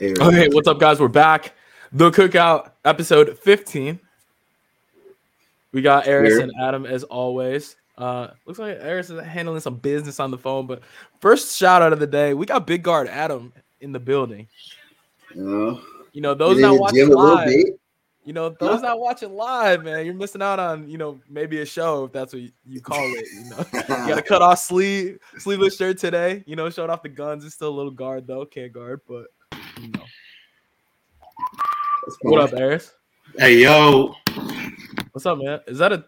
Okay, what's up, guys? We're back. The Cookout, episode 15. We got Eris and Adam as always. Uh, looks like Eris is handling some business on the phone, but first shout out of the day, we got Big Guard Adam in the building. You know, You know, those not watching gym a little live, you know, those not watching live, man, you're missing out on, you know, maybe a show if that's what you, you call it. You know, you got to cut off sleeve, sleeveless shirt today. You know, showing off the guns. It's still a little guard though, can't guard, but you know. What up, Eris? Hey yo, What's up, man? Is that a?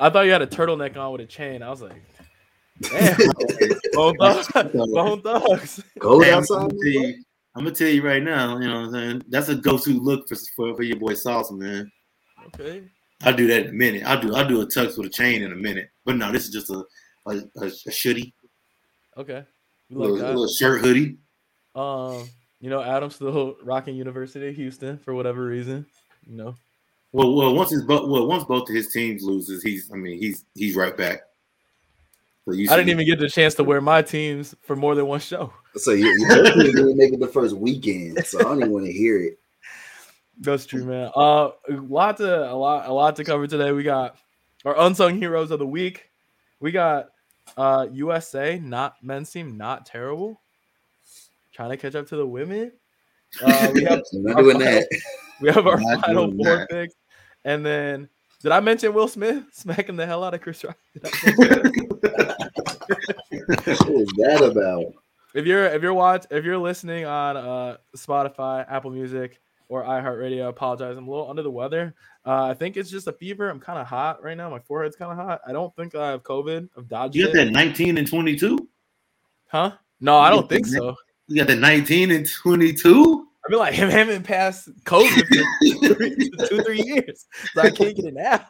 I thought you had a turtleneck on with a chain. I was like, damn, bone thugs, bone thugs. Cold Hey, I'm, outside. gonna tell you, I'm gonna tell you right now. You know what I'm saying? That's a go-to look for for, for your boy Sauce, man. Okay, I'll do that in a minute. I'll do I'll do a tux with a chain in a minute. But no, this is just a a, a, a shitty okay, we little, like little shirt hoodie. Um, you know, Adam's still rocking University of Houston for whatever reason. You know, Well, well, once his bo- well, once both of his teams loses, he's I mean he's he's right back. So I didn't even get the chance to wear my teams for more than one show. So you, you definitely didn't make it the first weekend. So I don't even want to hear it. That's true, man. Uh, a lot to a lot a lot to cover today. We got our unsung heroes of the week. We got uh USA, not men's team, not terrible. Trying to catch up to the women. Uh, we have I'm not doing that. we have our final four that. picks, and then did I mention Will Smith smacking the hell out of Chris Rock? Did I mention that? What is that about? if you're if you're watch if you're listening on uh Spotify, Apple Music, or iHeartRadio, I apologize. I'm a little under the weather. Uh, I think it's just a fever. I'm kind of hot right now. My forehead's kind of hot. I don't think I have COVID. I've dodged you got that 19 and 22. Huh? No, I don't think so. You got the 19 and 22. I mean, like him having passed COVID for three, two, three years, so I can't get it now.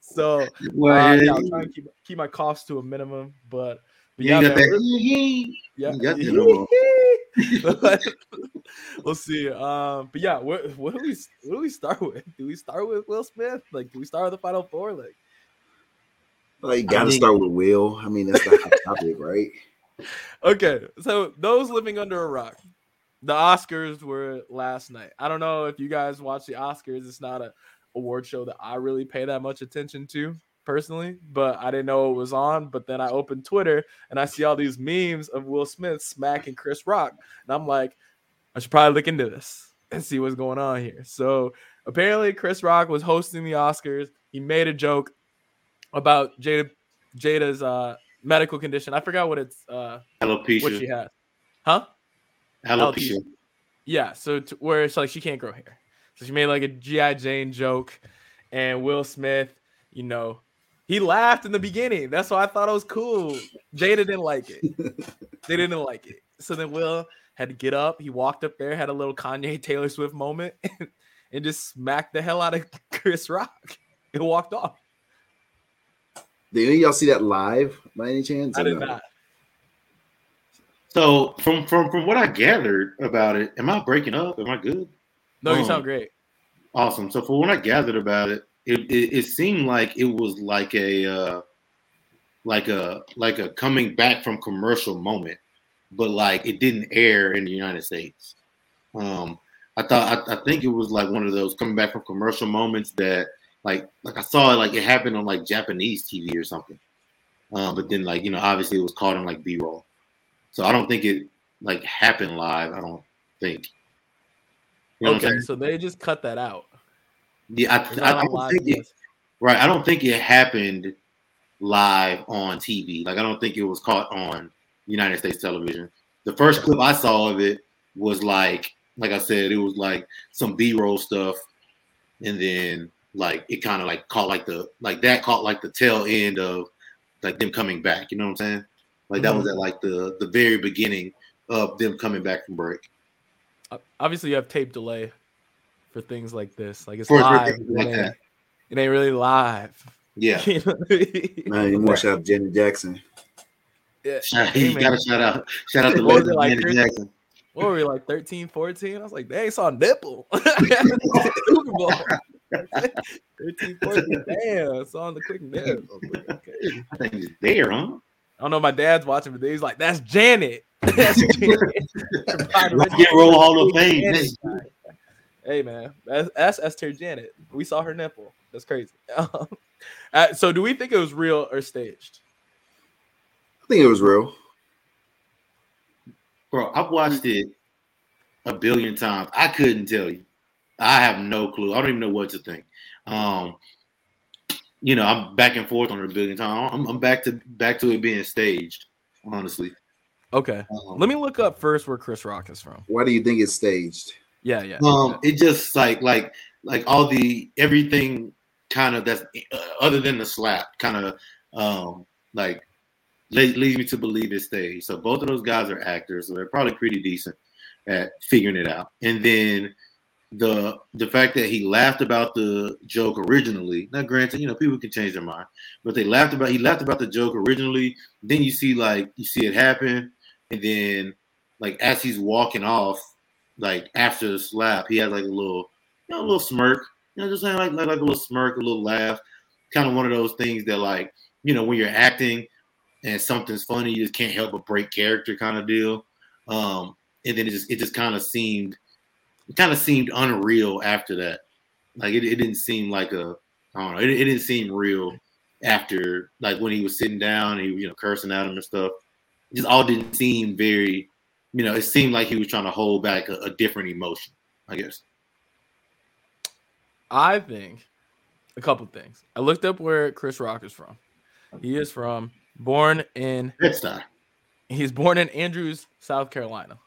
So Well, uh, yeah, yeah, I'm trying to keep keep my coughs to a minimum, but, but you yeah, got man, that. we're- yeah, You got that on. we'll see. Um, but yeah, what, what do we what do we start with? Do we start with Will Smith? Like, do we start with the final four? Like, Well, you got to I mean- start with Will. I mean, that's the hot topic, right? Okay, so those living under a rock, the Oscars were last night. I don't know if you guys watch the Oscars. It's not a award show that I really pay that much attention to personally, but I didn't know it was on. But then I opened Twitter and I see all these memes of Will Smith smacking Chris Rock, and I'm like, I should probably look into this and see what's going on here. So apparently, Chris Rock was hosting the Oscars. He made a joke about Jada Jada's uh, medical condition. I forgot what it's uh, what she has, huh? Alopecia. Yeah, so t- where it's like she can't grow hair. So she made like a GI Jane joke, and Will Smith, you know, he laughed in the beginning. That's why I thought it was cool. Jada didn't like it. they didn't like it. So then Will had to get up. He walked up there, had a little Kanye Taylor Swift moment, and just smacked the hell out of Chris Rock and walked off. Did any of y'all see that live by any chance? I did no? not. So from from from what I gathered about it, am I breaking up? Am I good? No, you Um, sound great. Awesome. So for what I gathered about it, it, it, it seemed like it was like a uh, like a like a coming back from commercial moment, but like it didn't air in the United States. Um, I thought I, I think it was like one of those coming back from commercial moments that like like I saw it like it happened on like Japanese TV or something. Um, but then like you know obviously it was caught in like B roll, so I don't think it like happened live. I don't think. You know Okay, so they just cut that out. Yeah, I, I, I don't think it, right. I don't think it happened live on TV. Like I don't think it was caught on United States television. The first clip I saw of it was like, like I said, it was like some B-roll stuff, and then like it kind of like caught like the like that caught like the tail end of like them coming back. You know what I'm saying? Like that was Mm-hmm. at like the the very beginning of them coming back from break. Obviously, you have tape delay for things like this. Like it's For- for live. things like it, that. ain't, it ain't really live. Yeah, You know what I mean? Shout out to Janet Jackson. Yeah. shout, Hey, you gotta shout out shout out to What was Lady it like, Janet Chris? Jackson. What were we like 13, 14? I was like, they saw a nipple. Super Bowl. 13, 14. Damn, I saw the quick okay. I think it's there, huh? I don't know. My dad's watching, but he's like, "That's Janet." Rock and Roll Hall of Fame. Hey man, that's, that's Esther Janet. We saw her nipple. That's crazy. Um, uh, so, do we think it was real or staged? I think it was real. Bro, I've watched it a billion times. I couldn't tell you. I have no clue. I don't even know what to think. Um, you know, I'm back and forth on it a billion times. I'm, I'm back to back to it being staged. Honestly. Okay. Um, Let me look up first where Chris Rock is from. Why do you think it's staged? Yeah, yeah. Um, it just like like like all the everything kind of that's uh, other than the slap kind of um like le- leads me to believe it's staged. So both of those guys are actors, so they're probably pretty decent at figuring it out. And then the the fact that he laughed about the joke originally. Now, granted, you know people can change their mind, but they laughed about he laughed about the joke originally. Then you see like you see it happen, and then like as he's walking off, like after the slap, he has like a little you know a little smirk, you know, just like like, like a little smirk, a little laugh, kind of one of those things that like you know when you're acting and something's funny, you just can't help but break character kind of deal. Um, and then it just it just kind of seemed it kind of seemed unreal after that. Like it, it didn't seem like a I don't know, it, it didn't seem real after like when he was sitting down and he you know cursing at him and stuff. It just all didn't seem very, you know, it seemed like he was trying to hold back a, a different emotion, I guess. I think a couple things. I looked up where Chris Rock is from. He is from born in he's born in Andrews, South Carolina.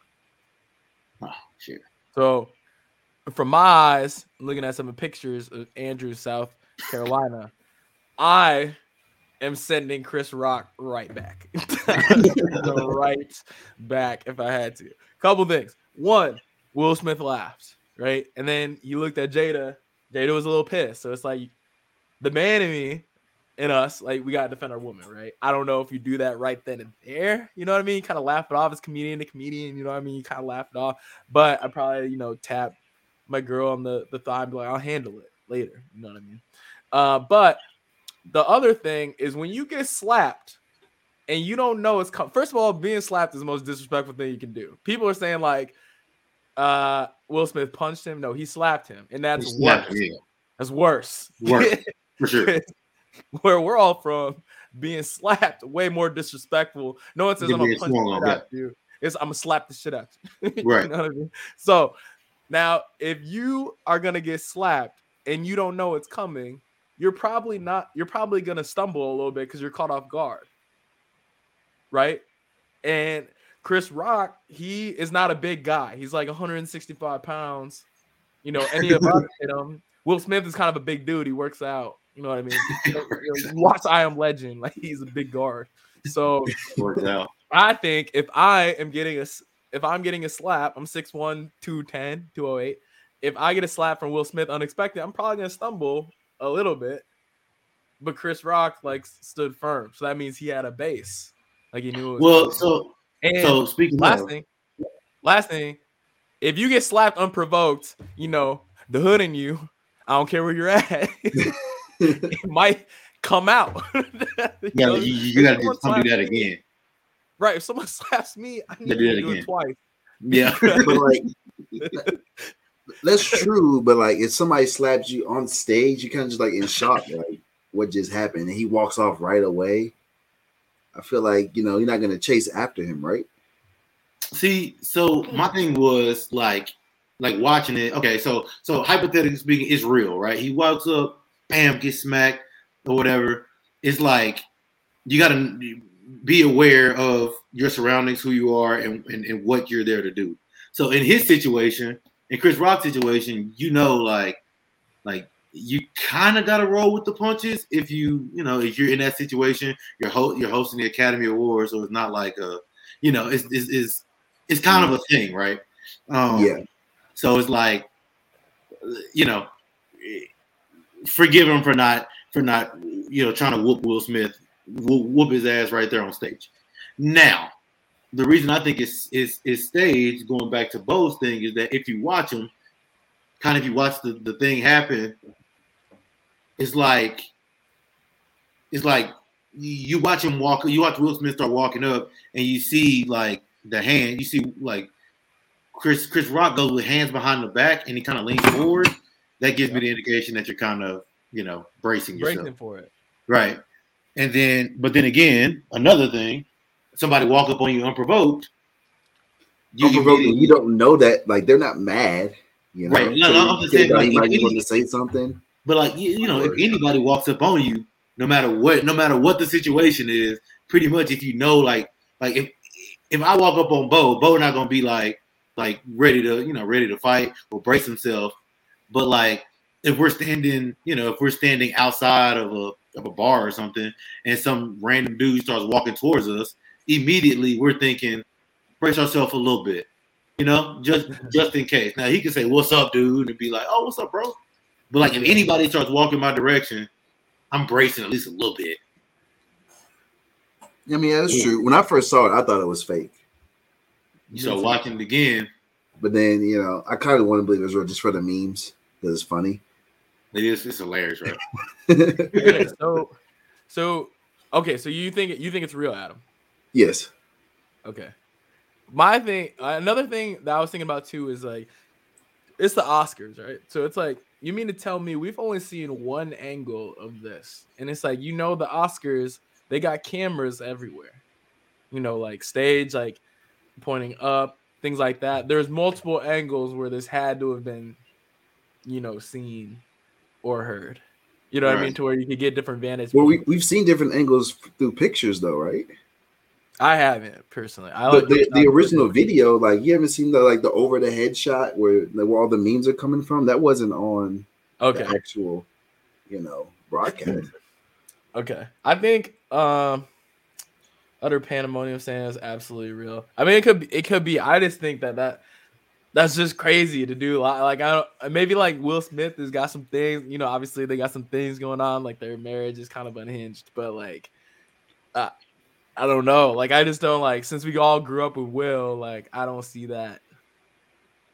Oh shit. So, from my eyes, looking at some pictures of Andrew, South Carolina, I am sending Chris Rock right back. right back if I had to. Couple things. One, Will Smith laughs, right? And then you looked at Jada. Jada was a little pissed. So it's like the man in me and us, like we gotta defend our woman, right? I don't know if you do that right then and there. You know what I mean? kind of laugh it off as comedian to comedian, you know what I mean? You kind of laugh it off. But I probably, you know, tap my girl on the, the thigh and be like, I'll handle it later. You know what I mean? Uh, but the other thing is when you get slapped and you don't know it's com- first of all, being slapped is the most disrespectful thing you can do. People are saying like uh Will Smith punched him. No, he slapped him, and that's worse. That's worse. Worse. for sure. Where we're all from, being slapped way more disrespectful. No one says I'm gonna punch the shit out you. It's I'm gonna slap the shit out you. You Right. know what I mean? So now, if you are gonna get slapped and you don't know it's coming, you're probably not. You're probably gonna stumble a little bit because you're caught off guard, right? And Chris Rock, he is not a big guy. He's like 165 pounds. You know, any of us hit him. Will Smith is kind of a big dude. He works out. You know what I mean? You know, watch I Am Legend. Like he's a big guard. So I think if I am getting a if I'm getting a slap, I'm 6'1, 210, 208. If I get a slap from Will Smith unexpected, I'm probably gonna stumble a little bit. But Chris Rock like stood firm. So that means he had a base. Like he knew it was Well, so and so speaking last of, thing, last thing, if you get slapped unprovoked, you know, the hood in you, I don't care where you're at, it might come out. You you know, gotta, you, you gotta if just do that slaps me- again. Right. If someone slaps me, I need do to that do again. it twice. Yeah. but like that's true. But like if somebody slaps you on stage, you kind of just like in shock, like what just happened, and he walks off right away. I feel like you know you're not gonna chase after him, right? See, so my thing was like, like watching it. Okay, so so hypothetically speaking, it's real, right? He walks up, bam, gets smacked or whatever. It's like you got to be aware of your surroundings, who you are, and, and and what you're there to do. So in his situation, in Chris Rock's situation, you know, like like you kind of got to roll with the punches if you you know if you're in that situation. You're ho- you're hosting the Academy Awards, so it's not like a you know it's it's it's, it's kind of a thing, right? Um, yeah, so it's like, you know, forgive him for not for not you know trying to whoop Will Smith, whoop, his ass right there on stage. Now, the reason I think it's it's it's staged, going back to Bo's thing, is that if you watch him, kind of if you watch the, the thing happen, it's like it's like you watch him walk, you watch Will Smith start walking up, and you see like the hand, you see like Chris Chris Rock goes with hands behind the back and he kind of leans forward. That gives me the indication that you're kind of you know bracing yourself. Bracing for it. Right. And then, but then again, another thing, somebody walk up on you unprovoked. You, unprovoked, you don't know that, like they're not mad. You know, right? No, no, I'm just saying, like, might want to say something. But like you, you know, if anybody walks up on you, no matter what, no matter what the situation is, pretty much if you know, like, like if if I walk up on Bo, Bo not gonna be like like ready to, you know, ready to fight or brace himself. But like if we're standing, you know, if we're standing outside of a of a bar or something, and some random dude starts walking towards us, immediately we're thinking, brace ourselves a little bit, you know, just just in case. Now he can say, "What's up, dude?" and be like, "Oh, what's up, bro?" But like if anybody starts walking my direction, I'm bracing at least a little bit. I mean, that's yeah. true. When I first saw it, I thought it was fake. So watching it again, but then you know, I kind of want to believe it's real just for the memes because it's funny. It is. It's hilarious, right? okay, so, so okay. So you think you think it's real, Adam? Yes. Okay. My thing, another thing that I was thinking about too is like, it's the Oscars, right? So it's like, you mean to tell me we've only seen one angle of this, and it's like, you know, the Oscars they got cameras everywhere, you know, like stage, like pointing up, things like that. There's multiple angles where this had to have been, you know, seen or heard. You know right. what I mean? To where you could get different vantage. Well, we, we've seen different angles through pictures, though, right? I haven't personally. I like the, the, the original video. Like you haven't seen the like the over the head shot where where all the memes are coming from. That wasn't on okay actual, you know, broadcast. okay, I think um, utter pandemonium saying is absolutely real. I mean, it could be, it could be. I just think that that that's just crazy to do. Like I don't maybe like Will Smith has got some things, you know, obviously they got some things going on, like their marriage is kind of unhinged, but like uh, I don't know. Like I just don't like since we all grew up with Will, like I don't see that.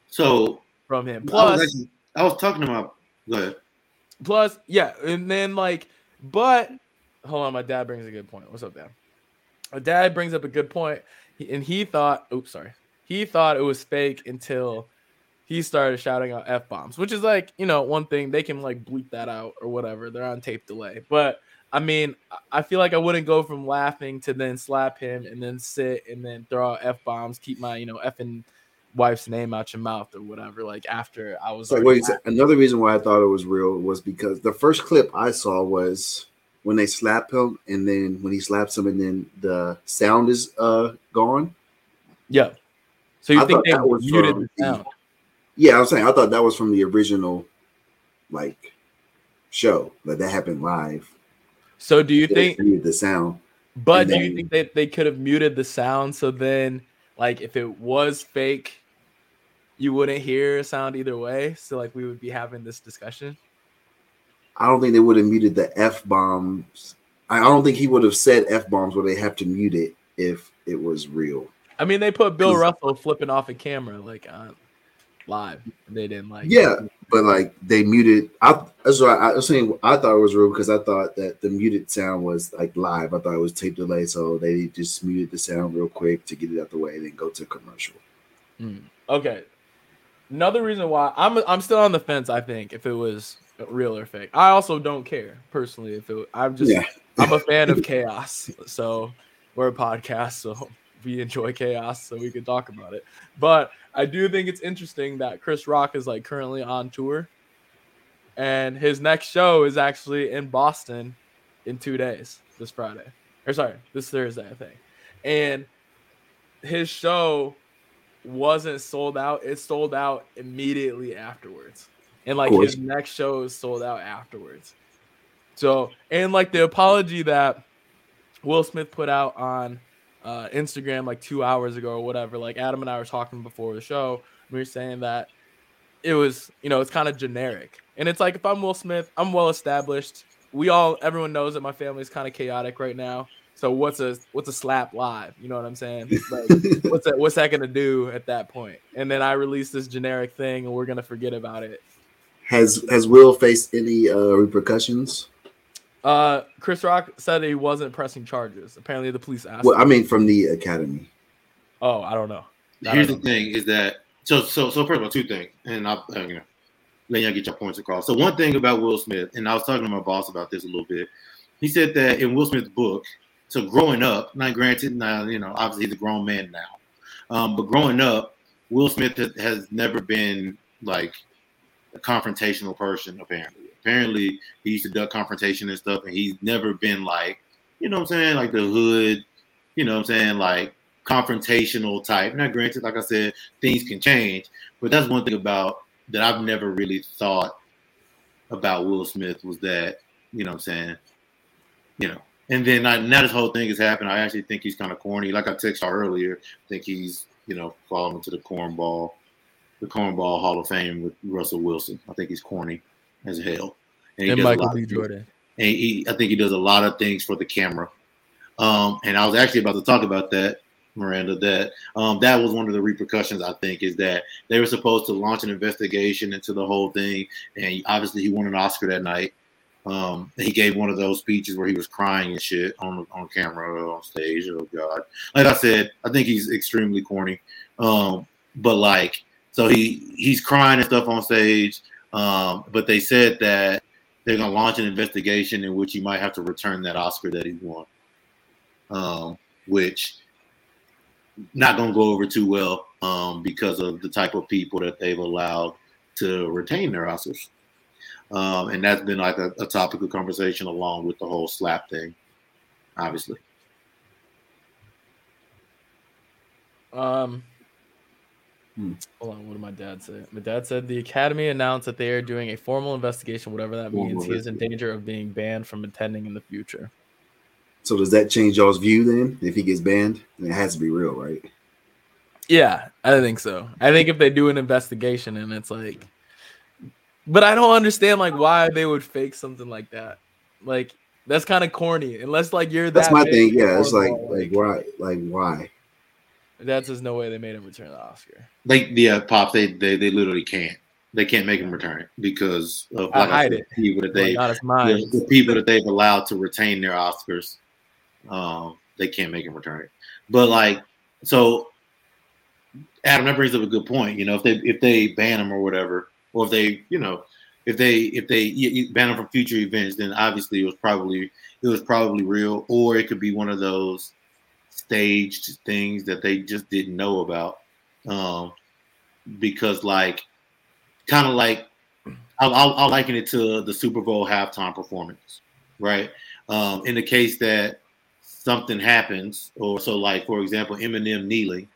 So from him. Plus I was, actually, I was talking about go ahead. Plus, yeah, and then like, but hold on, my dad brings a good point. What's up, Dad? Dad brings up a good point, and he thought, oops, sorry he thought it was fake until he started shouting out f bombs, which is like you know one thing they can like bleep that out or whatever. They're on tape delay, but I mean, I feel like I wouldn't go from laughing to then slap him and then sit and then throw out f bombs, keep my you know effing wife's name out your mouth or whatever. Like after I was like, wait, another reason why I thought it was real was because the first clip I saw was when they slap him and then when he slaps him and then the sound is uh gone. Yeah. So you I think they muted the sound? Yeah, I was saying I thought that was from the original, like, show. Like that happened live. So do you they think the sound? But do then, you think that they could have muted the sound so then, like, if it was fake, you wouldn't hear a sound either way? So like we would be having this discussion. I don't think they would have muted the f bombs. I don't think he would have said f bombs where they have to mute it if it was real. I mean, they put Bill Russell flipping off a camera like on live. They didn't like. Yeah, but like they muted. I that's why I, I was saying I thought it was real because I thought that the muted sound was like live. I thought it was tape delay, so they just muted the sound real quick to get it out the way and then go to commercial. Mm. Okay. Another reason why I'm I'm still on the fence. I think if it was real or fake, I also don't care personally. If it, I'm just yeah. I'm a fan of chaos, so we're a podcast, so we enjoy chaos, so we can talk about it. But I do think it's interesting that Chris Rock is like currently on tour, and his next show is actually in Boston in two days, this Friday, or sorry, this Thursday, I think. And his show wasn't sold out; it sold out immediately afterwards, and like his next show is sold out afterwards. So, and like the apology that Will Smith put out on uh, Instagram like two hours ago or whatever. Like Adam and I were talking before the show. We were saying that it was, you know, it's kind of generic. And it's like if I'm Will Smith, I'm well established. We all, everyone knows that my family is kind of chaotic right now. So what's a what's a slap live? You know what I'm saying? Like, what's that? What's that gonna do at that point? And then I release this generic thing, and we're gonna forget about it. Has Has Will faced any uh, repercussions? Uh, Chris Rock said he wasn't pressing charges. Apparently, the police asked. Well, him. I mean, from the academy. Oh, I don't know. I Here's don't the thing: is that so? So, so first of all, two things, and I'll uh, you know let y'all get your points across. So, one thing about Will Smith, and I was talking to my boss about this a little bit. He said that in Will Smith's book, so growing up, not granted, now you know, obviously he's a grown man now, um, but growing up, Will Smith has, has never been like a confrontational person. Apparently, apparently he used to duck confrontation and stuff, and he's never been like, you know, what I'm saying, like the hood, you know, what I'm saying, like confrontational type. Now, granted, like I said, things can change, but that's one thing about that I've never really thought about Will Smith was that, you know, what I'm saying, you know. And then I, now this whole thing has happened. I actually think he's kind of corny. Like I texted earlier, I think he's, you know, falling into the cornball, the cornball Hall of Fame with Russell Wilson. I think he's corny as hell. And, he And Michael B. Jordan. and he, I think he does a lot of things for the camera. Um, and I was actually about to talk about that, Miranda. That um, that was one of the repercussions. I think is that they were supposed to launch an investigation into the whole thing, and obviously he won an Oscar that night. Um, he gave one of those speeches where he was crying and shit on on camera on stage. Oh God! Like I said, I think he's extremely corny. Um, but like, so he he's crying and stuff on stage. Um, but they said that they're gonna launch an investigation in which he might have to return that Oscar that he won. Um, which not gonna go over too well um, because of the type of people that they've allowed to retain their Oscars. Um, and that's been like a, a topic of conversation along with the whole slap thing, obviously. Um. Hmm. hold on. What did my dad say? My dad said the Academy announced that they are doing a formal investigation, whatever that Formal means. He is in danger of being banned from attending in the future. So does that change y'all's view then? If he gets banned, it has to be real, right? Yeah, I think so. I think if they do an investigation and it's like, but I don't understand like why they would fake something like that. Like that's kind of corny. Unless like you're That's that my thing. Yeah, it's like cornhole, like why like why? Dad says no way they made him return the Oscar. Like yeah, pop, they they, they literally can't. They can't make him return it because of like I said, people that they the, the, people that they've allowed to retain their Oscars, um, they can't make him return it. But like, so Adam, that brings up a good point. You know, if they if they ban him or whatever, or if they, you know, if they if they ban him from future events, then obviously it was probably it was probably real, or it could be one of those staged things that they just didn't know about. Um, because like, kind of like I'll, I'll, liken it to the Super Bowl halftime performance, right? Um, in the case that something happens, or so like for example, Eminem kneeling,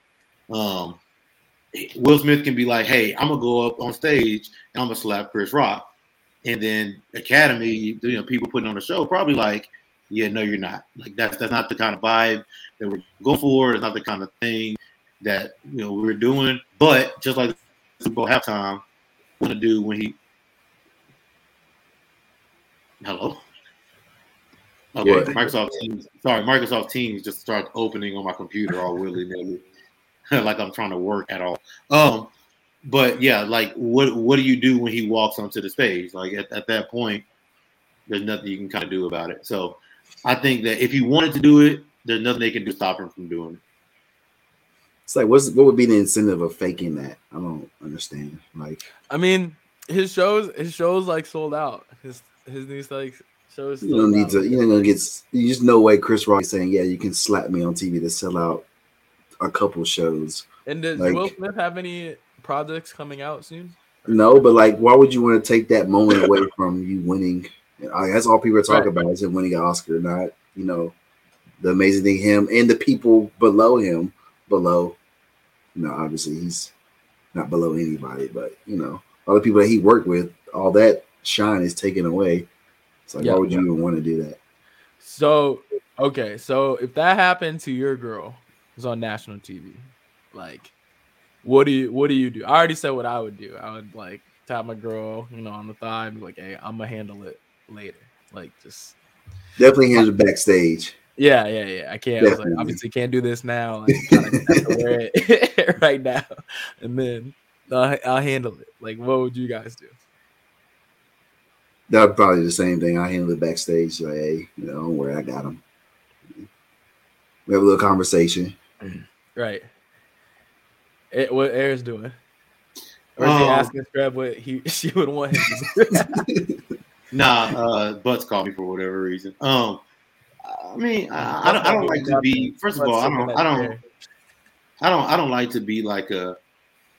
um, Will Smith can be like, "Hey, I'm gonna go up on stage and I'm gonna slap Chris Rock," and then Academy, you know, people putting on the show probably like, "Yeah, no, you're not. Like that's that's not the kind of vibe that we're going for. It's not the kind of thing that you know we're doing." But just like Super Bowl halftime, want to do when he Hello. Okay, What? Microsoft Teams. Sorry, Microsoft Teams just started opening on my computer all willy nilly, like I'm trying to work at all. Um, but yeah, like what what do you do when he walks onto the stage? Like at, at that point, there's nothing you can kind of do about it. So I think that if he wanted to do it, there's nothing they can do to stop him from doing it. It's like what's what would be the incentive of faking that? I don't understand. Like I mean, his shows, his shows like sold out. His his new like shows. you don't need to. You're not gonna get. You just no way. Chris Rock saying, "Yeah, you can slap me on TV to sell out a couple shows." And does like- Will Smith have any projects coming out soon? No, but like, why would you want to take that moment away from you winning? I uh, that's all people are talking Right. about is him winning an Oscar, not you know the amazing thing him and the people below him. Below, you know, obviously he's not below anybody, but you know, all the people that he worked with, all that shine is taken away. It's like, Yeah. why would you even want to do that? So okay, so if that happened to your girl who's on national TV, like what do you what do you do? I already said what I would do. I would like tap my girl, you know, on the thigh and be like, hey, I'm gonna handle it later. Like just Definitely hands backstage. yeah, yeah, yeah. I can't I was like, obviously can't do this now. Like kinda have to wear it right now. And then I'll, I'll handle it. Like what would you guys do? That would probably the same thing. I handle it backstage. Like, hey, you know, don't worry, I got him. We have a little conversation. Right. Eh, what Air's doing? Or is he Um, asking Scrub what he she would want him to do? Nah, uh, Butts called me for whatever reason. Um, I mean, I, I don't, I don't like to be. First of all, I don't, I don't, I don't, I don't like to be like a.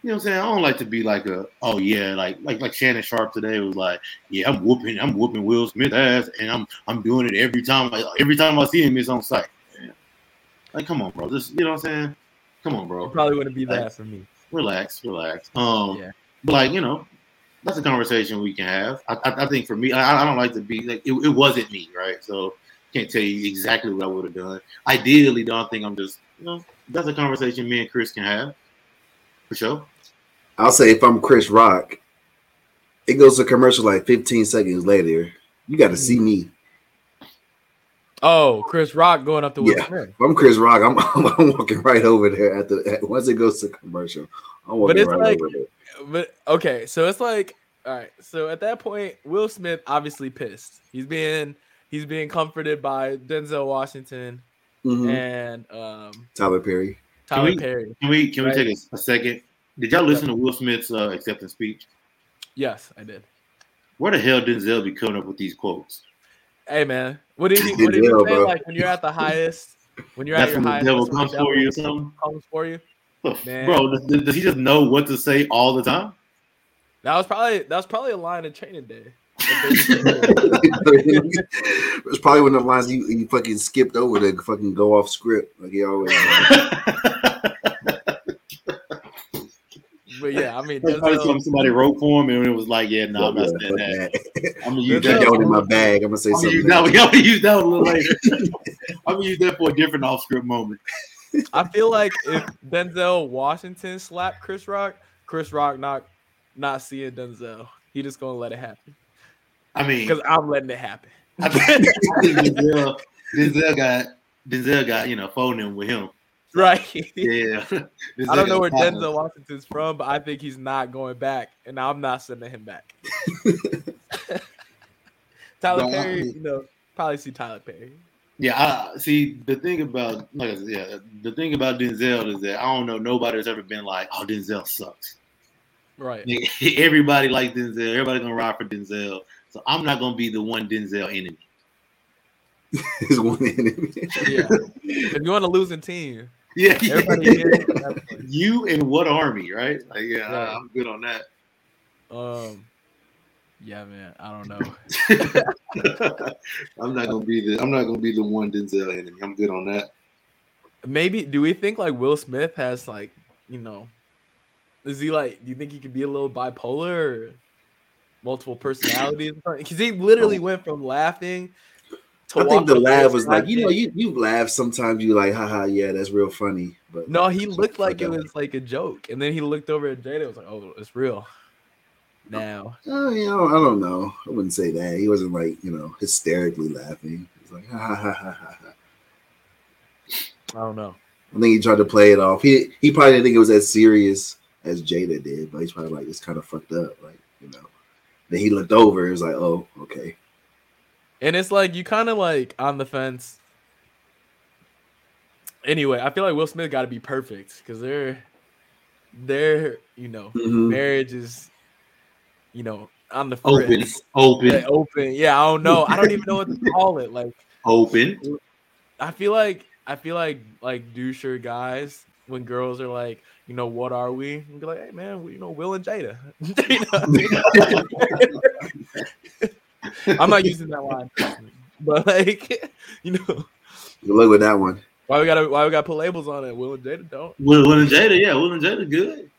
You know what I'm saying? I don't like to be like a. Oh yeah, like like like Shannon Sharpe today was like, yeah, I'm whooping, I'm whooping Will Smith ass, and I'm I'm doing it every time. Like, every time I see him, it's on sight. Like, come on, bro. Just you know what I'm saying? Come on, bro. It probably wouldn't be that for me. relax, relax. Um, Yeah. but like you know, that's a conversation we can have. I, I, I think for me, I, I don't like to be like it, it wasn't me, right? So can't tell you exactly what I would have done. Ideally, though, I think I'm just you know that's a conversation me and Chris can have for sure. I'll say if I'm Chris Rock, it goes to commercial like 15 seconds later. You got to see hmm. me. Oh, Chris Rock going up to Will Yeah. Smith. If I'm Chris Rock, I'm, I'm walking right over there at the at, once it goes to commercial. I'm walking it's right like- over there. But okay, so it's like, all right. So at that point, Will Smith obviously pissed. He's being he's being comforted by Denzel Washington Mhm. and um, Tyler Perry. Tyler we- Perry. Can we can Right. we take a, a second? Did y'all listen to Will Smith's uh, acceptance speech? Yes, I did. Where the hell did Denzel be coming up with these quotes? Hey man, what did he what did he Denzel, say? bro. Like when you're at the highest, when you're That's at your when the highest, devil when comes the for you or devil something. comes for you. Man. Bro, does, does he just know what to say all the time? That was probably that was probably a line in Training Day. it's probably one of the lines you, you fucking skipped over to fucking go off script like he always. But yeah, I mean, That's probably uh, Denzel, somebody wrote for him, and it was like, "Yeah, no, I'm not Yeah, saying that. that. I'm gonna use that. that one in my bag. I'm gonna say I'm gonna use something. that. else. I'm gonna use that one a little later. I'm gonna use that for a different off-script moment. I feel like if Denzel Washington slapped Chris Rock, Chris Rock not not seeing Denzel. He just gonna let it happen I mean, because I'm letting it happen. I think, Denzel, Denzel got Denzel got you know phoning him with him. right. Yeah, I don't know where Denzel Denzel Washington's from, but I think he's not going back, and I'm not sending him back. Tyler No, I- Perry, you know, probably see Tyler Perry. Yeah, I see. The thing about like I said, yeah, the thing about Denzel is that I don't know nobody that's ever been like, "Oh, Denzel sucks." Right. Everybody likes Denzel. Everybody gonna ride for Denzel. So I'm not gonna be the one Denzel enemy. His one enemy. Yeah. if you want a losing team, Yeah, here. you and what army, right? Like, yeah, Right. I'm good on that. Um. Yeah, man. I don't know. I'm not gonna be the I'm not gonna be the one Denzel enemy. I'm good on that. Maybe do we think like Will Smith has like you know, is he like? Do you think he could be a little bipolar or multiple personalities? Because he literally went from laughing. I think the laugh was like, you know, you you laugh sometimes. You like, haha, yeah, that's real funny. But No, he looked like it was like a joke, and then he looked over at Jada. and was like, "Oh, it's real." Now, Uh, you know, I don't know. I wouldn't say that. He wasn't like, you know, hysterically laughing. He was like, ha ha ha ha ha. ha. I don't know. I think he tried to play it off. He he probably didn't think it was as serious as Jada did, but he's probably like, it's kind of fucked up, like you know. Then he looked over. It was like, oh, okay. And it's like you kind of like on the fence. Anyway, I feel like Will Smith got to be perfect because they're, they're you know Mhm. marriage is, you know, on the Open, open, Yeah, open. Yeah, I don't know. I don't even know what to call it. Like, open. I feel like I feel like like doucher guys when girls are like, you know, what are we? And be like, hey man, you know, Will and Jada. You know? I'm not using that line, but like, you know, Good luck with that one. why we gotta why we gotta put labels on it? Will and Jada don't. Will, Will and Jada, yeah, Will and Jada, good.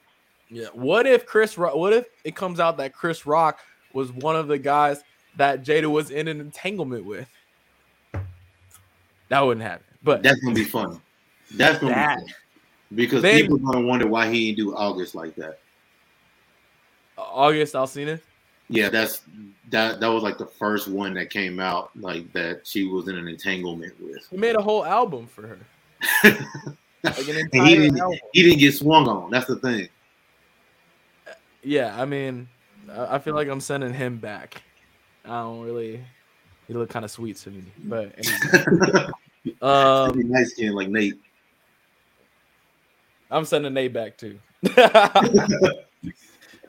Yeah. What if Chris? Rock, what if it comes out that Chris Rock was one of the guys that Jada was in an entanglement with? That wouldn't happen. But That's gonna be funny. That's gonna That- be funny. because Then- people gonna wonder why he didn't do August like that. August Alsina. Yeah, that's that. That was like the first one that came out like that. She was in an entanglement with. He made a whole album for her. Like he didn't. album. He didn't get swung on. That's the thing. Yeah, I mean, I I feel like I'm sending him back. I don't really. He looked kind of sweet to me, but anyway. um, nice skin like Nate. I'm sending Nate back too.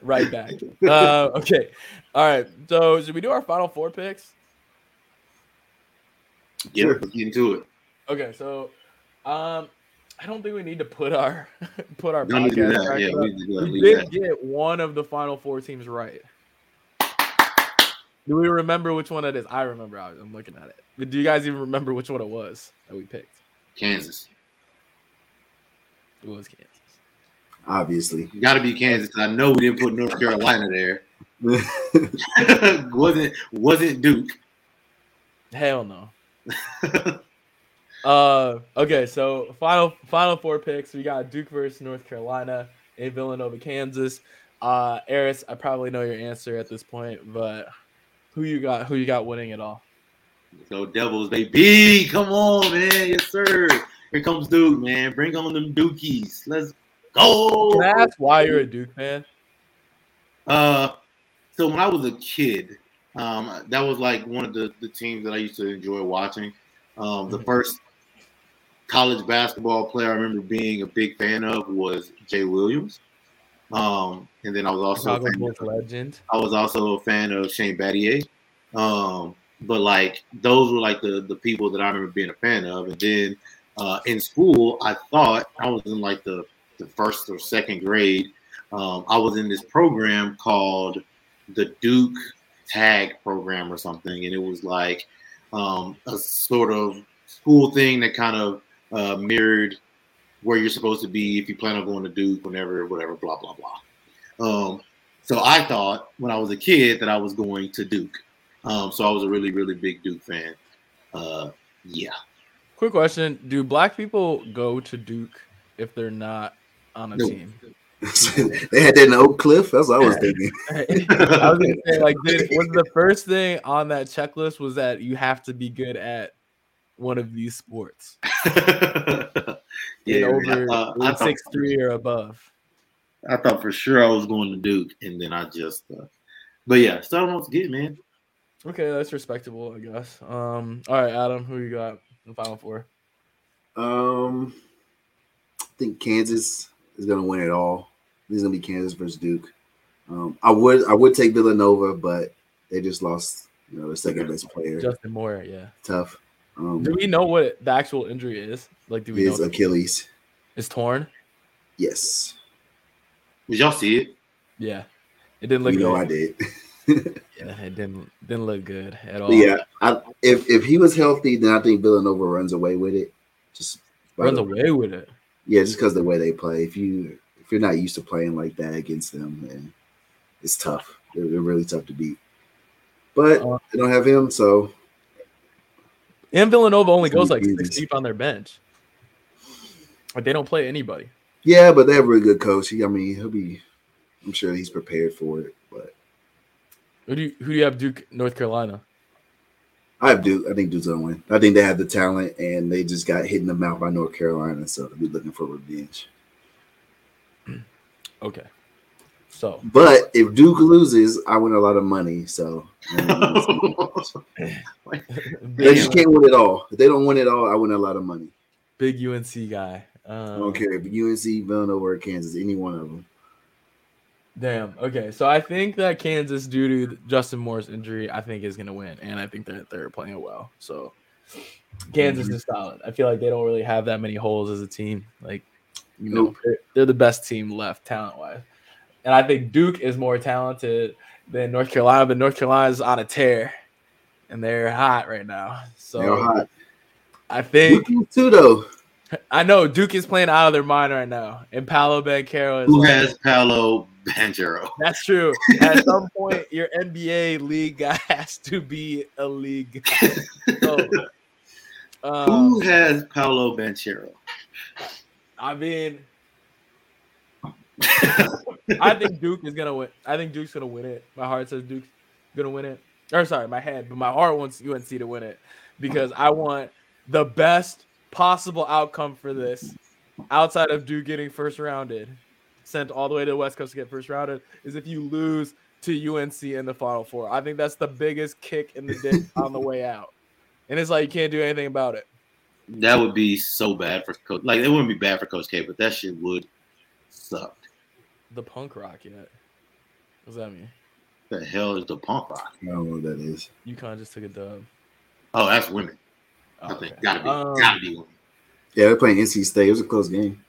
right back. Uh, okay. All right. So should we do our final four picks? Yeah, let's get into it. Okay. So, um, I don't think we need to put our put our Don't need to do podcast. that. back Yeah, up. we do that. we Leave did that. get one of the final four teams right. Do we remember which one it is? I remember. I- I'm looking at it. But do you guys even remember which one it was that we picked? Kansas. It was Kansas. Obviously. Got to be Kansas. I know we didn't put North Carolina there. wasn't wasn't Duke. Hell no. Uh, okay, so final final four picks. We got Duke versus North Carolina in Villanova, Kansas. Uh, Eris, I probably know your answer at this point, but who you got? Who you got winning it all? So Devils, baby, come on, man, yes sir. Here comes Duke, man. Bring on them Dukies. Let's go. Can I ask why you're a Duke fan? Uh, so when I was a kid, um, that was like one of the, the teams that I used to enjoy watching. Um, the Mhm. first college basketball player I remember being a big fan of was Jay Williams. Um, and then I was also a fan of, legend. I was also a fan of Shane Battier. Um, but like those were like the the people that I remember being a fan of. And then uh, in school, I thought I was in like the the first or second grade. Um, I was in this program called the Duke Tag Program or something, and it was like um, a sort of school thing that kind of uh, mirrored where you're supposed to be if you plan on going to Duke, whenever, whatever, blah blah blah. Um, so I thought when I was a kid that I was going to Duke. Um, so I was a really, really big Duke fan. Uh, yeah. Quick question: Do black people go to Duke if they're not on a No. team? they had that in Oak Cliff. That's what I was thinking. I was gonna say, like, did, was the first thing on that checklist was that you have to be good at one of these sports yeah, over I, thought- I six three or above. I thought for sure I was going to Duke, and then I just, uh, but yeah, starting off good, man. Okay, that's respectable, I guess. Um, all right, Adam, who you got in the final four? Um, I think Kansas is gonna win it all. This is gonna be Kansas versus Duke. Um, I would I would take Villanova, but they just lost, you know, the second best player. Justin Moore, yeah. Tough. Um, Do we know what the actual injury is? Like, do we is know Achilles. it's torn? Yes, Did y'all see it? Yeah, it didn't look. you know good. I did. Yeah, it didn't didn't look good at all. But yeah, I, if if he was healthy, then I think Villanova runs away with it. Just runs away with it. Yeah, just because the way they play. If you if you're not used to playing like that against them, then it's tough. They're, they're really tough to beat. But Uh, they don't have him, so And Villanova only goes like six deep on their bench. Like they don't play anybody. yeah, but they have a really good coach. He, I mean, he'll be. I'm sure he's prepared for it. But Who do you, who do you have Duke North Carolina? I have Duke. I think Duke's gonna win. I think they have the talent, and they just got hit in the mouth by North Carolina, so they'll be looking for revenge. Okay. So But if Duke loses, I win a lot of money. So they just can't win it all. If they don't win it all, I win a lot of money. big UNC guy. Um, I don't care if UNC, Villanova, or Kansas, any one of them. Damn. Okay. So I think that Kansas, due to Justin Moore's injury, I think is going to win, and I think that they're playing well. So Kansas is solid. I feel like they don't really have that many holes as a team. Like, you know, Nope. they're, they're the best team left talent wise, and I think Duke is more talented than North Carolina, but North Carolina is on a tear, and they're hot right now. So They're hot. I think Duke too, though. I know Duke is playing out of their mind right now, and Paolo Banchero is Who like- has Paolo Banchero? That's true. At some point, your NBA league guy has to be a league guy. So, Who um, has Paolo Banchero? I mean, I think Duke is gonna win. I think Duke's gonna win it. My heart says Duke's gonna win it. Or sorry, my head, but my heart wants UNC to win it because I want the best possible outcome for this, outside of Duke getting first rounded, sent all the way to the West Coast to get first rounded, is if you lose to UNC in the Final Four. I think that's the biggest kick in the dick on the way out, and it's like you can't do anything about it. That would be so bad for Coach. Like it wouldn't be bad for Coach K, but that shit would suck. the punk rock yet. What does that mean? The hell is the punk rock? I don't know what that is. UConn just took a dub. Oh, that's women. Oh, I think okay. gotta be, Um, gotta be women. Yeah, they're playing NC State. It was a close game.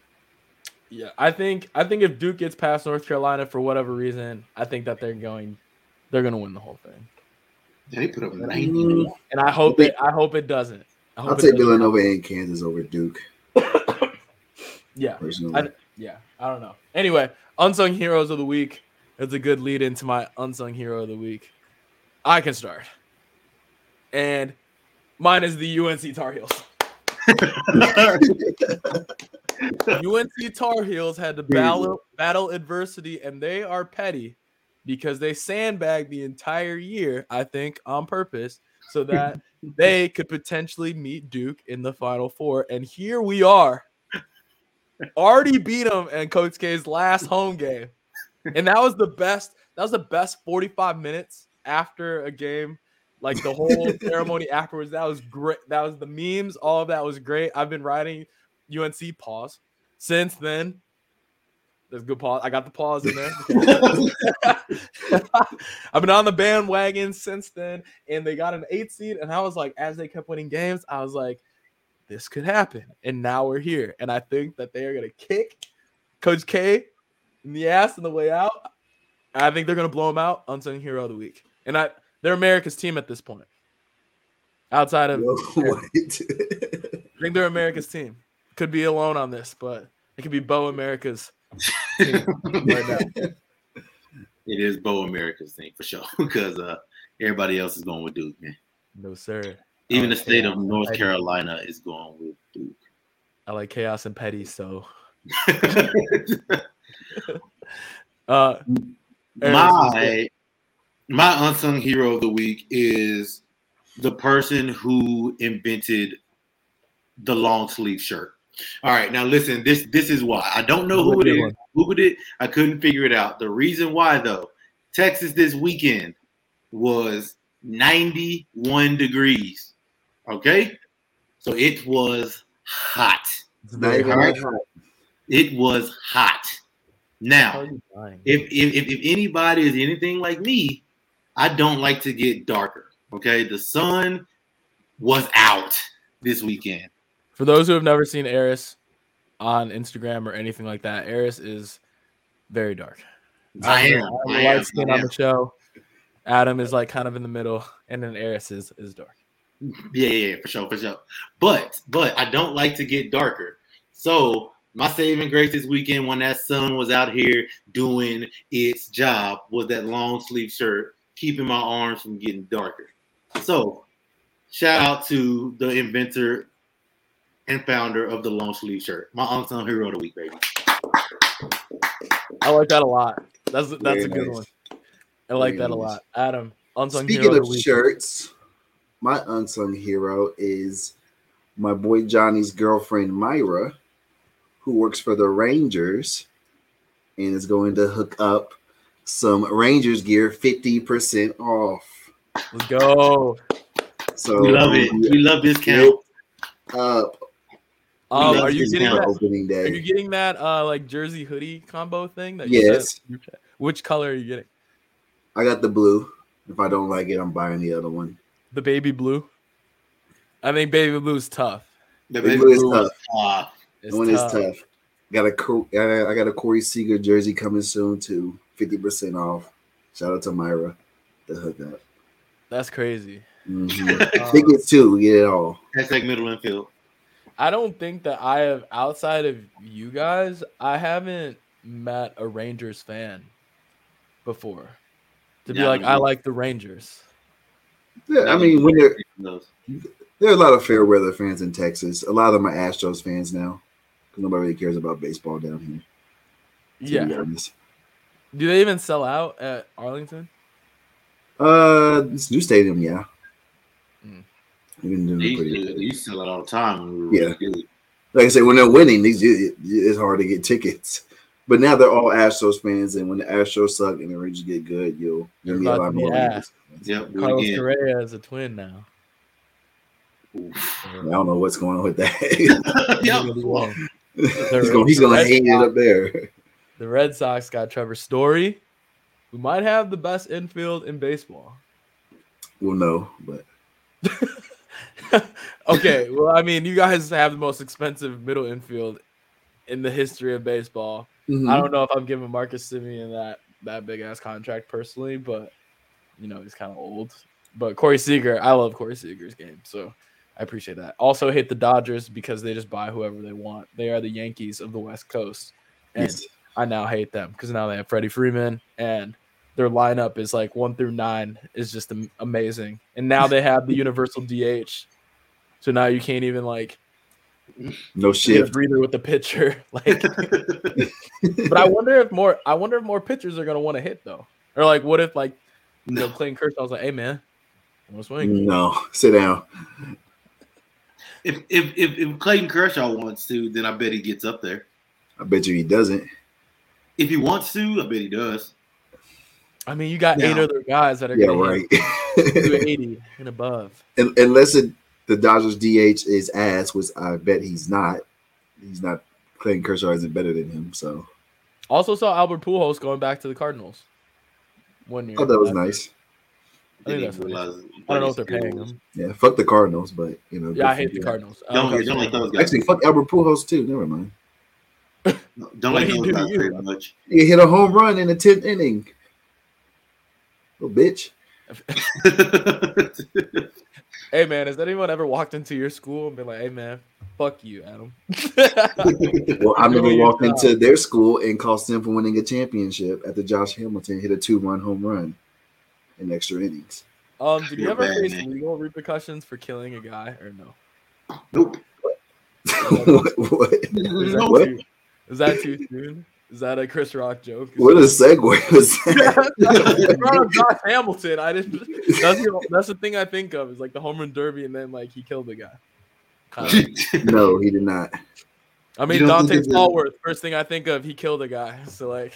Yeah, I think I think if Duke gets past North Carolina for whatever reason, I think that they're going they're gonna win the whole thing. Yeah, they put up ninety. Mm, And I hope it I hope it doesn't. I hope I'll take doesn't. Villanova and Kansas over Duke. Yeah. Personally, I, yeah, I don't know. Anyway, unsung heroes of the week. It's a good lead into my unsung hero of the week. I can start. And mine is the UNC Tar Heels. UNC Tar Heels had to battle battle adversity, and they are petty because they sandbagged the entire year, I think, on purpose, so that they could potentially meet Duke in the Final Four. And here we are, already beat them in Coach K's last home game, and that was the best. That was the best forty-five minutes after a game. Like the whole ceremony afterwards, that was great. That was the memes. All of that was great. I've been writing UNC pause since then. There's good pause. I got the pause in there. I've been on the bandwagon since then, and they got an eight seed. And I was like, as they kept winning games, I was like, this could happen. And now we're here. And I think that they are gonna kick Coach K in the ass on the way out. I think they're gonna blow him out. Unsung hero of the week. And I they're America's team at this point. Outside of what? I think they're America's team. Could be alone on this, but it could be Bo America's right now. It is Bo America's thing for sure because uh, everybody else is going with Duke, man. No, sir. Even Oh, the state of. North Carolina is going with Duke. I like chaos and petty, so uh my my unsung hero of the week is the person who invented the long sleeve shirt. All right, now listen. This this is why I don't know who it is. Googled it. I couldn't figure it out. The reason why though, Texas this weekend was 91 degrees. Okay, so it was hot. it's very even hard. that hot. It was hot. Now, are you dying? if, if if if anybody is anything like me, I don't like to get darker. Okay, the sun was out this weekend. For those who have never seen Eris on Instagram or anything like that, Eris is very dark. I I'm I'm light skin I on the show. Adam is like kind of in the middle, and then Eris is is dark. Yeah, yeah, yeah, for sure, for sure. But but I don't like to get darker. So my saving grace this weekend when that sun was out here doing its job was that long sleeve shirt, keeping my arms from getting darker. So shout out to the inventor and founder of the long sleeve shirt. My unsung hero of the week, baby. I like that a lot. That's that's Very a good nice. one. I like Very that a lot. Adam, unsung Speaking hero of the week. shirts, my unsung hero is my boy Johnny's girlfriend Myra, who works for the Rangers and is going to hook up some Rangers gear 50% off. Let's go. So We love it. We love this count. Up Um, are you getting that? opening Are you getting that uh like jersey hoodie combo thing? That you Yes. sent in your chat? Which color are you getting? I got the blue. If I don't like it, I'm buying the other one. The baby blue. I think baby blue is tough. The The baby blue is blue was tough. tough. It's The one is tough. tough. Got a Co- I got a Corey Seager jersey coming soon too. 50% off. Shout out to Myra, the hookup. That's crazy. Mhm. Um, Tickets too. We get it all. Hashtag middle infield. I don't think that I have outside of you guys, I haven't met a Rangers fan before. To be Yeah, like, me I like the Rangers. Yeah, I mean, when there Those. there are a lot of fair weather fans in Texas. A lot of them are Astros fans now because Nobody really cares about baseball down here. To Yeah. Be. Do they even sell out at Arlington? Uh, this new stadium, yeah. Mm. They've been doing They used, pretty to, good. they used to sell it all the time. We Yeah. really. Like I said, when they're winning, it's hard to get tickets. But now they're all Astros fans, and when the Astros suck and the Rangers get good, you'll They're you'll meet a lot more. ass. Rangers fans. Yep. Carlos again. Correa is a twin now. Oof. I don't know what's going on with that. Yep. he's gonna he's gonna hate it up there. the Red Sox got Trevor Story, who might have the best infield in baseball. We'll know, but okay, well, I mean, you guys have the most expensive middle infield in the history of baseball. Mhm. I don't know if I'm giving Marcus Semien that that big ass contract personally, but you know he's kind of old. But Corey Seager, I love Corey Seager's game, so I appreciate that. Also, hate the Dodgers because they just buy whoever they want. They are the Yankees of the West Coast, and Yes. I now hate them because now they have Freddie Freeman and their lineup is like one through nine is just amazing, and now they have the universal DH. So now you can't even like no shit breather with the pitcher. Like, but I wonder if more. I wonder if more pitchers are gonna want to hit though, or like, what if like you know Clayton Kershaw was like, "Hey man, I want to swing." No, sit down. If, if if if Clayton Kershaw wants to, then I bet he gets up there. I bet you he doesn't. If he wants to, I bet he does. I mean, you got eight other guys that are Yeah, gonna right. hit eighty and above. Un- Unless it, the Dodgers DH is ass, which I bet he's not. He's not. Clayton Kershaw isn't better than him, so Also saw Albert Pujols going back to the Cardinals. One year. oh, that was nice. I think that's even nice. I don't know if they're paying skill was. him. Yeah, fuck the Cardinals, but you know. Yeah, I hate the. Cardinals. Don't, don't don't like those guys. Actually, fuck Albert Pujols too. Never mind. Don't like did he those do guys you? very much. He hit a home run in the tenth inning. Little bitch. Hey man, has anyone ever walked into your school and been like, "Hey man, fuck you, Adam"? Well, I never Doing walked job. into their school and cost them for winning a championship after Josh Hamilton hit a two-run home run in extra innings. Um, did you You're ever bad, face man. legal repercussions for killing a guy or no? nope. what? What? Is that, Nope. What? is that too soon? Is that a Chris Rock joke? What a segue was that? Josh Hamilton. I didn't. That's the, that's the thing I think of is like the home run derby, and then like he killed the guy. No, he did not. I mean You don't Donté think Stallworth. First thing I think of, he killed a guy. So like,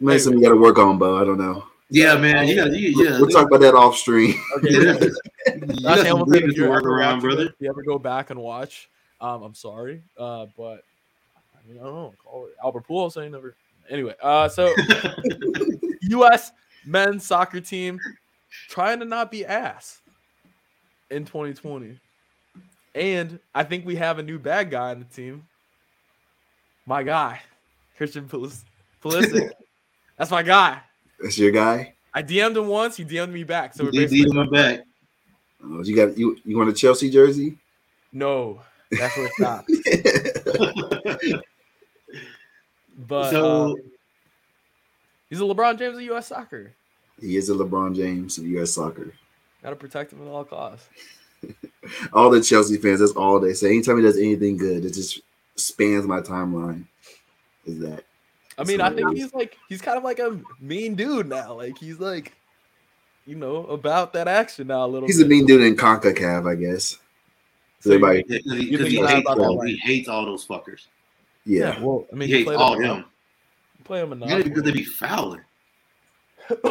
Maybe something you got to work on, Bo. I don't know. yeah, man. Yeah, yeah. yeah. We'll talk about that off stream. okay, Yeah. yeah. Josh Hamilton, if you're work ever around, watching brother. this, if you ever go back and watch, um, I'm sorry, uh, but I, don't know. Call it Albert Pujols saying never. Anyway, uh, so U.S. men's soccer team trying to not be ass in 2020, and I think we have a new bad guy on the team. My guy, Christian Pulis- Pulisic. That's my guy. That's your guy. I DM'd him once. He DM'd me back. So we're He basically beat him back. Oh, you got you. You want a Chelsea jersey? no. That's where it stops. But so um, he's a LeBron James of U.S. Soccer. he is a LeBron James of U.S. Soccer. Got to protect him at all costs. All the Chelsea fans, that's all they say. Anytime he does anything good, it just spans my timeline. Is that I mean, I think hilarious. he's like he's kind of like a mean dude now. Like he's like, you know, about that action now a little. he's a mean dude in Concacaf, I guess. So you- Everybody, Yeah, 'cause he, You 'cause think he hates all, he hates all those fuckers. Yeah. Well, I mean, He hates played all him, them. Play him Yeah, enough. because they be fouling.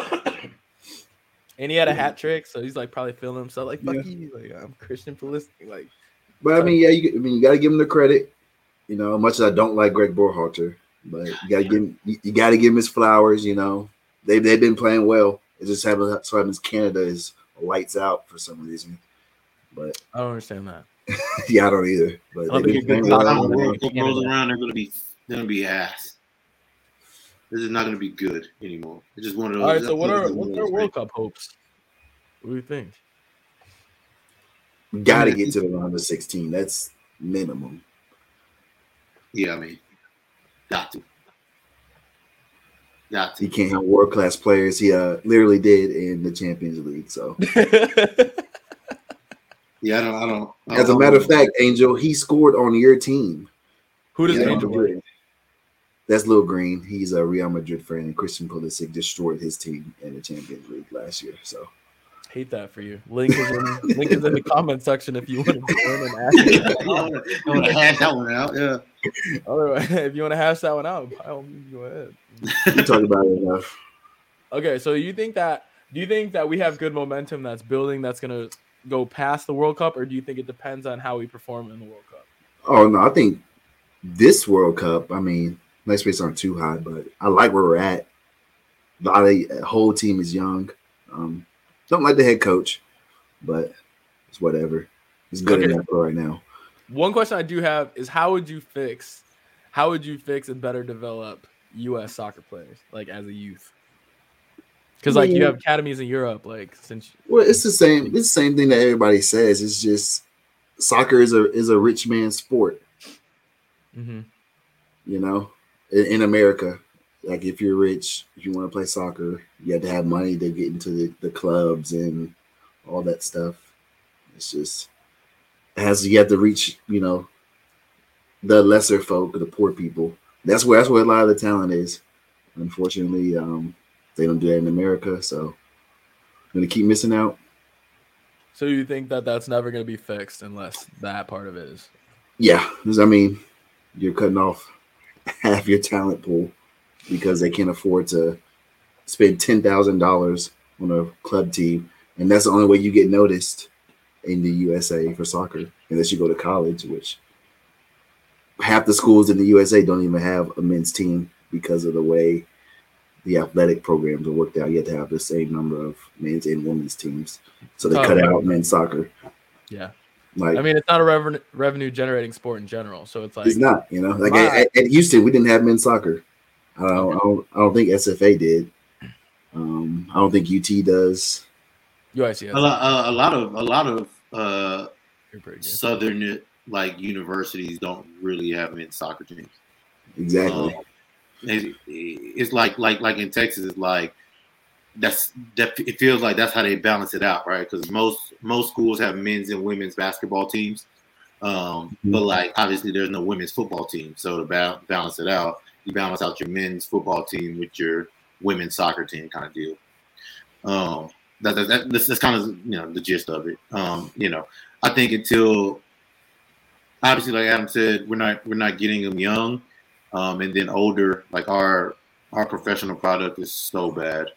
and he had a hat trick, so he's like probably feeling himself like, "Fuck Yeah. you!" Like I'm Christian Pulisic. Like But I mean, yeah, you, I mean, you got to give him the credit. You know, much as I don't like Gregg Berhalter, but you got to give him, you, you got to give him his flowers. You know, they they've been playing well. It just happens so happens Canada is lights out for some reason. But I don't understand that. yeah, I don't either. But I don't they've think been a good playing soccer Time well. the World Cup rolls around, they're gonna be they're gonna be ass. This is not gonna be good anymore. It's just one of those. All right, so what are one of what's those our things. World Cup hopes? What do you think? Got to get to the round of sixteen. That's minimum. Yeah, I mean, got to, got to. He can't have world class players. He uh, literally did in the Champions League. So, Yeah, I don't. I don't. I as a don't- matter of fact, Angel, he scored on your team. Who does Real Angel Madrid. like? That's Lil Green. He's a Real Madrid fan, and Christian Pulisic destroyed his team in the Champions League last year. So, Hate that for you. Link is in link is in the comment section if you want to join and ask. I want to hash that one out. Yeah. Otherwise, if you want to hash that one out, by all means, go ahead. we talked about it enough. Okay, so you think that do you think that we have good momentum that's building that's gonna go past the World Cup, or do you think it depends on how we perform in the World Cup? Oh no, I think this World Cup, I mean, next rates aren't too high, but I like where we're at. A lot of the whole team is young. Um, don't like the head coach, but it's whatever. He's good Okay. enough for right now. One question I do have is how would you fix, how would you fix and better develop U.S. soccer players like as a youth? Because like you have academies in Europe, like since Well, it's the same. It's the same thing that everybody says. It's just soccer is a is a rich man's sport. Mhm. You know, in, in America, like if you're rich, if you want to play soccer, you have to have money to get into the, the clubs and all that stuff. It's just it has you have to reach. You know, the lesser folk, the poor people. That's where that's where a lot of the talent is. Unfortunately, um, they don't do that in America, so I'm gonna keep missing out. so you think that that's never going to be fixed unless that part of it is. Yeah, 'cause, I mean, you're cutting off half your talent pool because they can't afford to spend ten thousand dollars on a club team, and that's the only way you get noticed in the USA for soccer, unless you go to college, which half the schools in the USA don't even have a men's team because of the way the athletic programs are worked out. You have to have the same number of men's and women's teams, so they Oh, cut right. out men's soccer. Yeah. Like I mean, it's not a revenue revenue generating sport in general, so it's like it's not, you know. Like at, at Houston, we didn't have men's soccer. I don't, I don't, I don't think SFA did. Um, I don't think UT does. UIC. A lot, uh, a lot of a lot of uh, You're pretty good. southern like universities don't really have men's soccer teams. Exactly. Um, it- it's like like like in Texas, it's like that's that. It feels like that's how they balance it out, right? Because most most schools have men's and women's basketball teams, um, Mhm. but like obviously there's no women's football team. So to ba- balance it out, you balance out your men's football team with your women's soccer team, kind of deal. Um, that, that, that this is kind of you know the gist of it. Um, you know, I think until obviously, like Adam said, we're not we're not getting them young, um, and then older. Like our our professional product is so bad.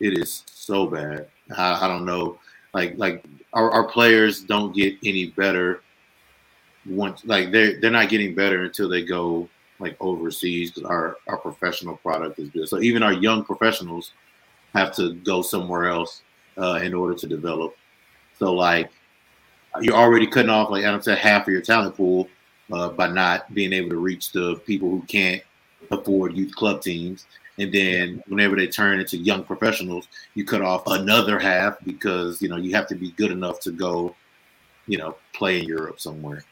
It is so bad. I, I don't know. Like like our, our players don't get any better. Once like they're they're not getting better until they go like overseas because our our professional product is good. So even our young professionals have to go somewhere else uh, in order to develop. So like you're already cutting off, like Adam said, half of your talent pool uh, by not being able to reach the people who can't afford youth club teams. And then whenever they turn into young professionals, you cut off another half because you know you have to be good enough to go, you know, play in Europe somewhere.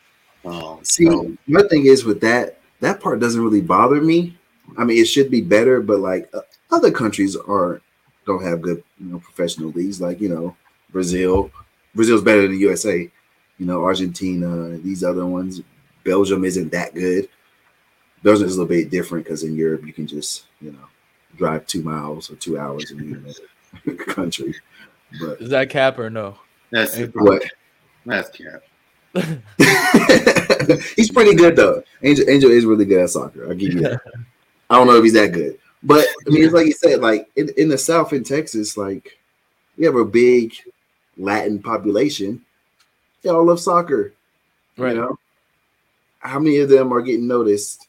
Um, See, so- my thing is with that, that part doesn't really bother me. I mean, it should be better, but like uh, other countries are don't have good, you know, professional leagues. Like you know, Brazil, Brazil's better than the USA. You know, Argentina, these other ones. Belgium isn't that good. Belgium is a little bit different because in Europe you can just, you know, drive two miles or two hours in the country. But Is that cap or no? that's what? that's cap. he's pretty good though. Angel Angel is really good at soccer. I'll give you that. I don't know if he's that good, but I mean, it's like you said, like in, in the South in Texas, like we have a big Latin population. They all love soccer. Right. You know, how many of them are getting noticed?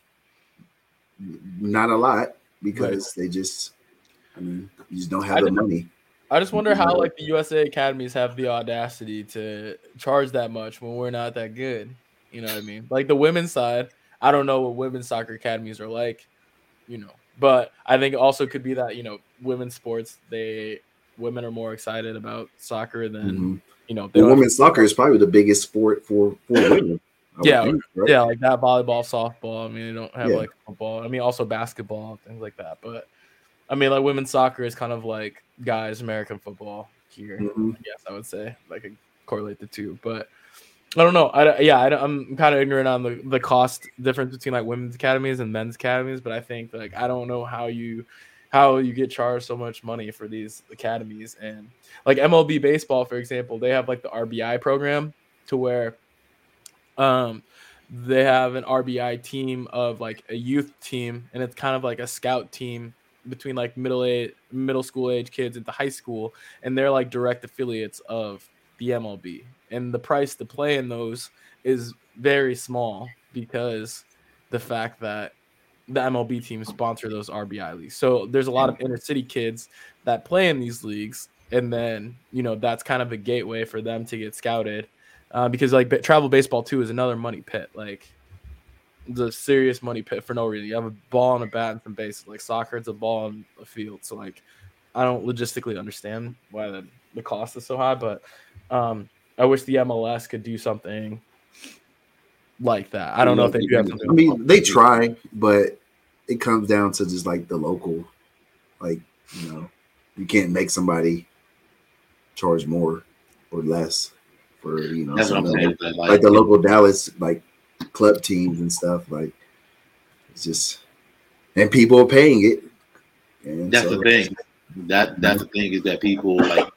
Not a lot because they just, I mean, you just don't have I the money. I just wonder how like the USA academies have the audacity to charge that much when we're not that good. You know what I mean? Like the women's side, I don't know what women's soccer academies are like, you know. But I think it also could be that, you know, women's sports, they women are more excited about soccer than, Mhm. you know, they And don't have- women's soccer is probably the biggest sport for for women. Yeah, right? yeah, like that volleyball, softball. I mean, they don't have Yeah. like football. I mean, also basketball, things like that. But I mean, like women's soccer is kind of like guys' American football here. Mhm. I guess I would say like correlate the two, but I don't know. I yeah, I, am kind of ignorant on the the cost difference between like women's academies and men's academies, but I think like I don't know how you how you get charged so much money for these academies and like MLB baseball, for example, they have like the RBI program to where um they have an RBI team of like a youth team and it's kind of like a scout team between like middle age middle school age kids into high school and they're like direct affiliates of the MLB and the price to play in those is very small because the fact that the MLB teams sponsor those RBI leagues. So there's a lot of inner city kids that play in these leagues, and then you know that's kind of a gateway for them to get scouted, uh, because like travel baseball too is another money pit. Like the serious money pit for no reason. You have a ball and a bat and some bases. Like soccer, it's a ball and a field. So like, I don't logistically understand why the, the cost is so high, but um, I wish the MLS could do something like that. I don't know if they do have something. I mean, they try, but it comes down to just like the local, like you know, you can't make somebody charge more or less for you know, That's what I'm like, Like, like the local Dallas like club teams and stuff. Like it's just, and people are paying it. And that's so- the thing. That that's the thing is that people like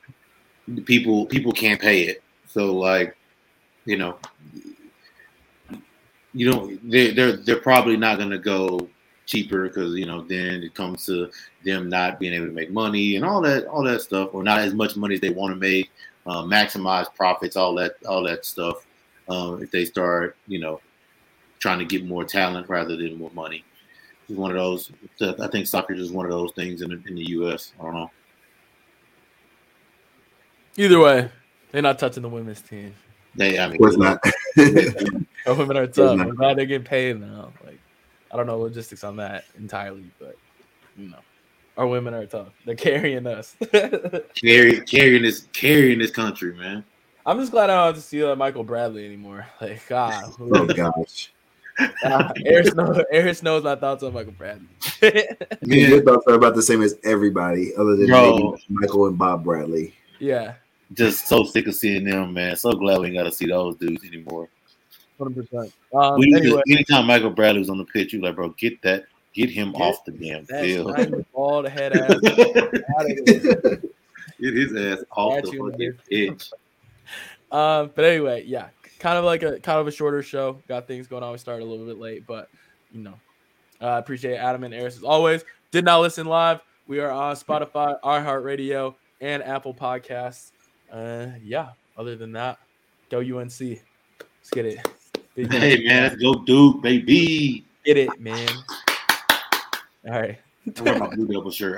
people people can't pay it. So like, you know, you know they they're they're probably not gonna go cheaper because you know then it comes to them not being able to make money and all that all that stuff or not as much money as they want to make, uh, maximize profits, all that all that stuff. Um, if they start, you know, trying to get more talent rather than more money. It's one of those. I think soccer is one of those things in the, in the U.S. I don't know. Either way, they're not touching the women's team. They, I mean, Of course not. Our women are tough. not. I'm glad they're getting paid now. Like, I don't know logistics on that entirely, but you know, our women are tough. They're carrying us. carry, carrying this carrying this country, man. I'm just glad I don't have to see uh, Michael Bradley anymore. Like, God, oh gosh. uh, Eric Snow, Eric knows my thoughts on Michael Bradley. Yeah. Your thoughts are about the same as everybody, other than maybe Michael and Bob Bradley. yeah, Just so sick of seeing them, man. So glad we ain't got to see those dudes anymore. Hundred percent. Um, we anyway, to, anytime Michael Bradley was on the pitch, you like, bro, get that, get him Get off the damn field. right, bald head ass. get his ass off Got the pitch. Um, but anyway, yeah, kind of like a kind of a shorter show. Got things going on. We started a little bit late, but you know, I appreciate Adam and Eris as always. Did not listen live. We are on Spotify, iHeartRadio, and Apple Podcasts. Uh, yeah. Other than that, go UNC. Let's get it. Big Hey man, let's go Duke, baby. get it, man. All right. I wear my blue devil shirt.